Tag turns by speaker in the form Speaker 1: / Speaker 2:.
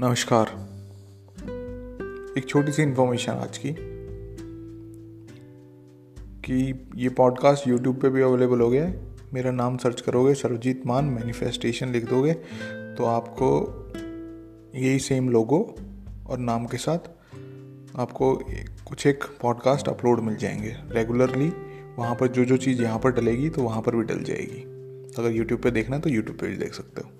Speaker 1: नमस्कार। एक छोटी सी इन्फॉर्मेशन आज की, कि ये पॉडकास्ट यूट्यूब पे भी अवेलेबल हो गया है। मेरा नाम सर्च करोगे सरजीत मान मैनिफेस्टेशन लिख दोगे तो आपको यही सेम लोगो और नाम के साथ आपको कुछ एक पॉडकास्ट अपलोड मिल जाएँगे रेगुलरली वहाँ पर जो जो चीज़ यहाँ पर डलेगी तो वहाँ पर भी डल जाएगी। अगर यूट्यूब पे देखना है तो यूट्यूब पे भी देख सकते हो।